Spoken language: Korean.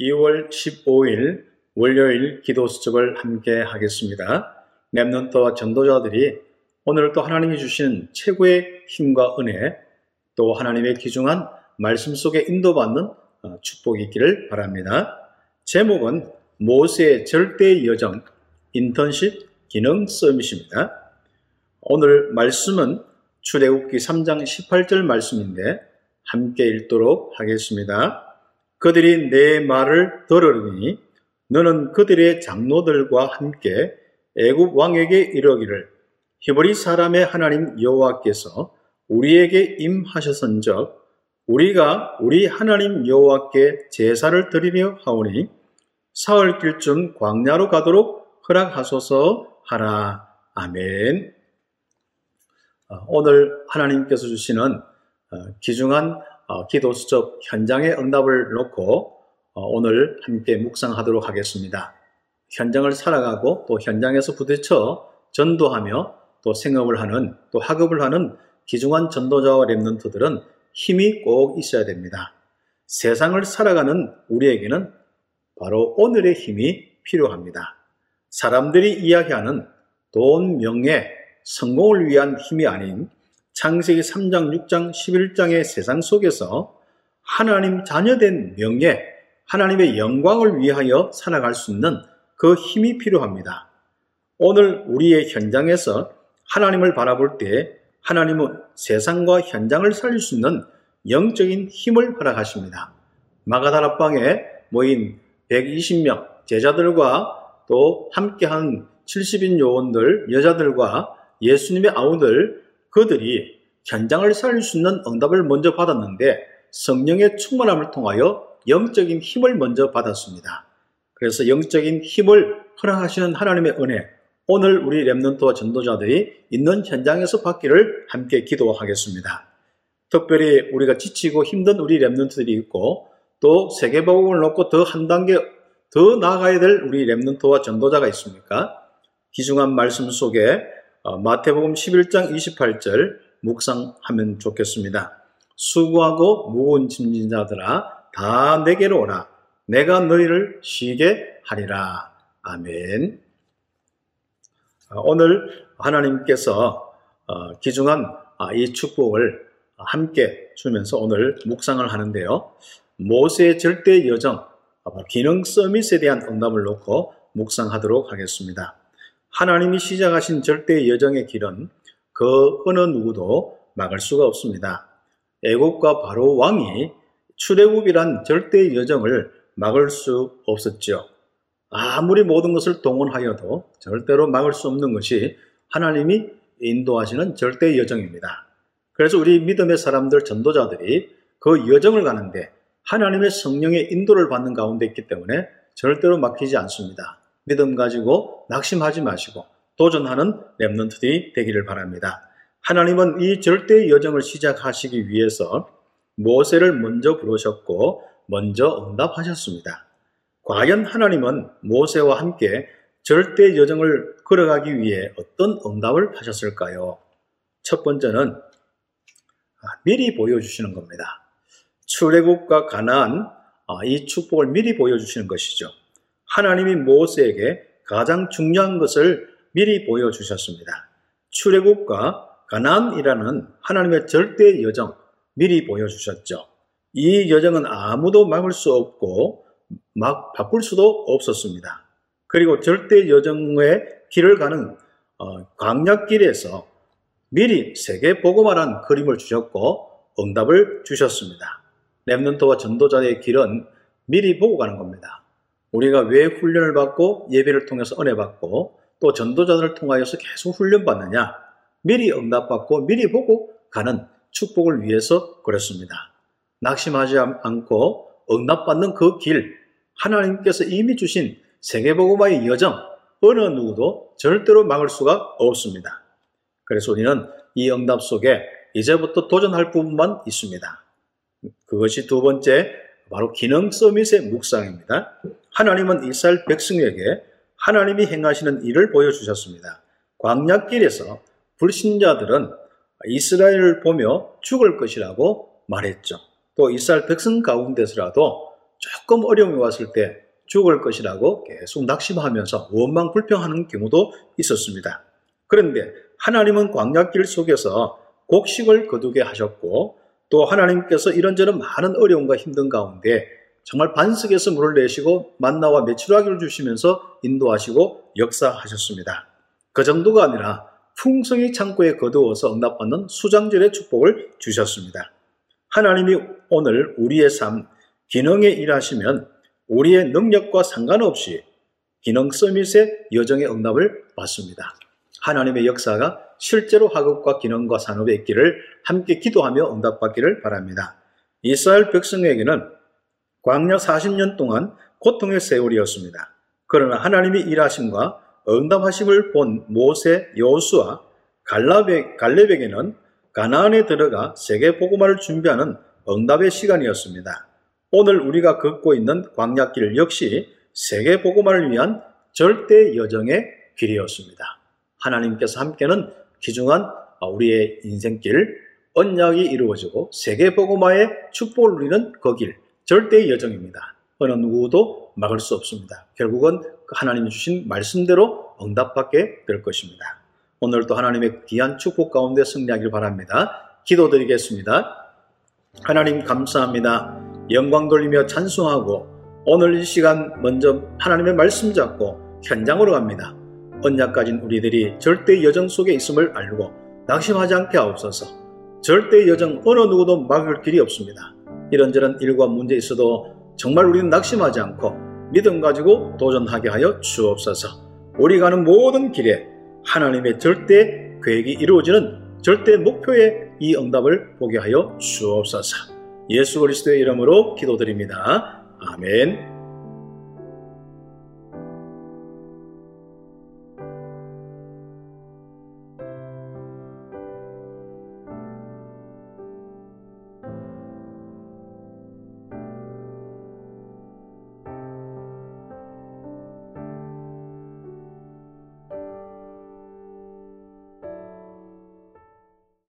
2월 15일 월요일 기도 수첩을 함께 하겠습니다. 랩넌트와 전도자들이 오늘 또 하나님이 주시는 최고의 힘과 은혜 또 하나님의 귀중한 말씀 속에 인도받는 어, 축복이 있기를 바랍니다. 제목은 모세의 절대 여정 인턴십 기능 서밋입니다. 오늘 말씀은 출애굽기 3장 18절 말씀인데 함께 읽도록 하겠습니다. 그들이 내 말을 들으니 너는 그들의 장로들과 함께 애굽 왕에게 이르기를 히브리 사람의 하나님 여호와께서 우리에게 임하셨은적 우리가 우리 하나님 여호와께 제사를 드리려 하오니 사흘 길쯤 광야로 가도록 허락하소서 하라. 아멘. 어, 오늘 하나님께서 주시는 어, 귀중한 어, 기도 수첩 현장의 응답을 놓고 어, 오늘 함께 묵상하도록 하겠습니다. 현장을 살아가고 또 현장에서 부딪혀 전도하며 또 생업을 하는 또 학업을 하는 기중한 전도자와 랩런트들은 힘이 꼭 있어야 됩니다. 세상을 살아가는 우리에게는 바로 오늘의 힘이 필요합니다. 사람들이 이야기하는 돈, 명예, 성공을 위한 힘이 아닌 창세기 3장, 6장, 11장의 세상 속에서 하나님 자녀된 명예, 하나님의 영광을 위하여 살아갈 수 있는 그 힘이 필요합니다. 오늘 우리의 현장에서 하나님을 바라볼 때 하나님은 세상과 현장을 살릴 수 있는 영적인 힘을 허락하십니다. 마가다락방에 모인 120명 제자들과 또 함께한 70인 요원들, 여자들과 예수님의 아우들 그들이 현장을 살릴 수 있는 응답을 먼저 받았는데 성령의 충만함을 통하여 영적인 힘을 먼저 받았습니다. 그래서 영적인 힘을 허락하시는 하나님의 은혜, 오늘 우리 랩런트와 전도자들이 있는 현장에서 받기를 함께 기도하겠습니다. 특별히 우리가 지치고 힘든 우리 랩런트들이 있고 또 세계복음을 놓고 더 한 단계 더 나아가야 될 우리 랩런트와 전도자가 있습니까? 기중한 말씀 속에 어, 마태복음 11장 28절 묵상하면 좋겠습니다. 수고하고 무거운 짐진 자들아 다 내게로 오라. 내가 너희를 쉬게 하리라. 아멘. 어, 오늘 하나님께서 어, 기중한 아, 이 축복을 함께 주면서 오늘 묵상을 하는데요. 모세의 절대 여정, 기능 서밋에 대한 응답을 놓고 묵상하도록 하겠습니다. 하나님이 시작하신 절대 여정의 길은 그 어느 누구도 막을 수가 없습니다. 애국과 바로 왕이 출애굽이란 절대 여정을 막을 수 없었죠. 아무리 모든 것을 동원하여도 절대로 막을 수 없는 것이 하나님이 인도하시는 절대 여정입니다. 그래서 우리 믿음의 사람들 전도자들이 그 여정을 가는데 하나님의 성령의 인도를 받는 가운데 있기 때문에 절대로 막히지 않습니다. 믿음 가지고 낙심하지 마시고 도전하는 랩런트들이 되기를 바랍니다. 하나님은 이 절대 여정을 시작하시기 위해서 모세를 먼저 부르셨고 먼저 응답하셨습니다. 과연 하나님은 모세와 함께 절대 여정을 걸어가기 위해 어떤 응답을 하셨을까요? 첫 번째는 아, 미리 보여주시는 겁니다. 출애굽과 가나안 아, 이 축복을 미리 보여주시는 것이죠. 하나님이 모세에게 가장 중요한 것을 미리 보여주셨습니다. 출애굽과 가나안이라는 하나님의 절대 여정 미리 보여주셨죠. 이 여정은 아무도 막을 수 없고 막 바꿀 수도 없었습니다. 그리고 절대 여정의 길을 가는 어, 광약길에서 미리 세계 보고만한 그림을 주셨고 응답을 주셨습니다. 랩런트와 전도자의 길은 미리 보고 가는 겁니다. 우리가 왜 훈련을 받고 예배를 통해서 은혜 받고 또 전도자들을 통하여서 계속 훈련 받느냐? 미리 응답받고 미리 보고 가는 축복을 위해서 그렇습니다. 낙심하지 않고 응답받는 그 길, 하나님께서 이미 주신 세계복음화의 여정, 어느 누구도 절대로 막을 수가 없습니다. 그래서 우리는 이 응답 속에 이제부터 도전할 부분만 있습니다. 그것이 두 번째, 바로 기능 서밋의 묵상입니다. 하나님은 이스라엘 백성에게 하나님이 행하시는 일을 보여주셨습니다. 광약길에서 불신자들은 이스라엘을 보며 죽을 것이라고 말했죠. 또 이스라엘 백성 가운데서라도 조금 어려움이 왔을 때 죽을 것이라고 계속 낙심하면서 원망 불평하는 경우도 있었습니다. 그런데 하나님은 광야길 속에서 곡식을 거두게 하셨고 또 하나님께서 이런저런 많은 어려움과 힘든 가운데 정말 반석에서 물을 내시고 만나와 메추라기를 주시면서 인도하시고 역사하셨습니다. 그 정도가 아니라 풍성이 창고에 거두어서 응답받는 수장절의 축복을 주셨습니다. 하나님이 오늘 우리의 삶, 기능에 일하시면 우리의 능력과 상관없이 기능 서밋의 여정의 응답을 받습니다. 하나님의 역사가 실제로 학업과 기능과 산업에 있기를 함께 기도하며 응답받기를 바랍니다. 이스라엘 백성에게는 광야 40년 동안 고통의 세월이었습니다. 그러나 하나님이 일하심과 응답하심을 본 모세, 여수와 갈렙에, 갈렙에게는 가나안에 들어가 세계 복음화를 준비하는 응답의 시간이었습니다. 오늘 우리가 걷고 있는 광야길 역시 세계 복음화를 위한 절대 여정의 길이었습니다. 하나님께서 함께는 귀중한 우리의 인생길, 언약이 이루어지고 세계 복음화의 축복을 누리는 그 길, 절대의 여정입니다. 어느 누구도 막을 수 없습니다. 결국은 그 하나님이 주신 말씀대로 응답받게 될 것입니다. 오늘도 하나님의 귀한 축복 가운데 승리하길 바랍니다. 기도드리겠습니다. 하나님 감사합니다. 영광 돌리며 찬송하고 오늘 이 시간 먼저 하나님의 말씀 잡고 현장으로 갑니다. 언약 가진 우리들이 절대 여정 속에 있음을 알고 낙심하지 않게 하옵소서. 절대 여정 어느 누구도 막을 길이 없습니다. 이런저런 일과 문제 있어도 정말 우리는 낙심하지 않고 믿음 가지고 도전하게 하여 주옵소서. 우리 가는 모든 길에 하나님의 절대 계획이 이루어지는 절대 목표의 이 응답을 보게 하여 주옵소서. 예수 그리스도의 이름으로 기도드립니다. 아멘.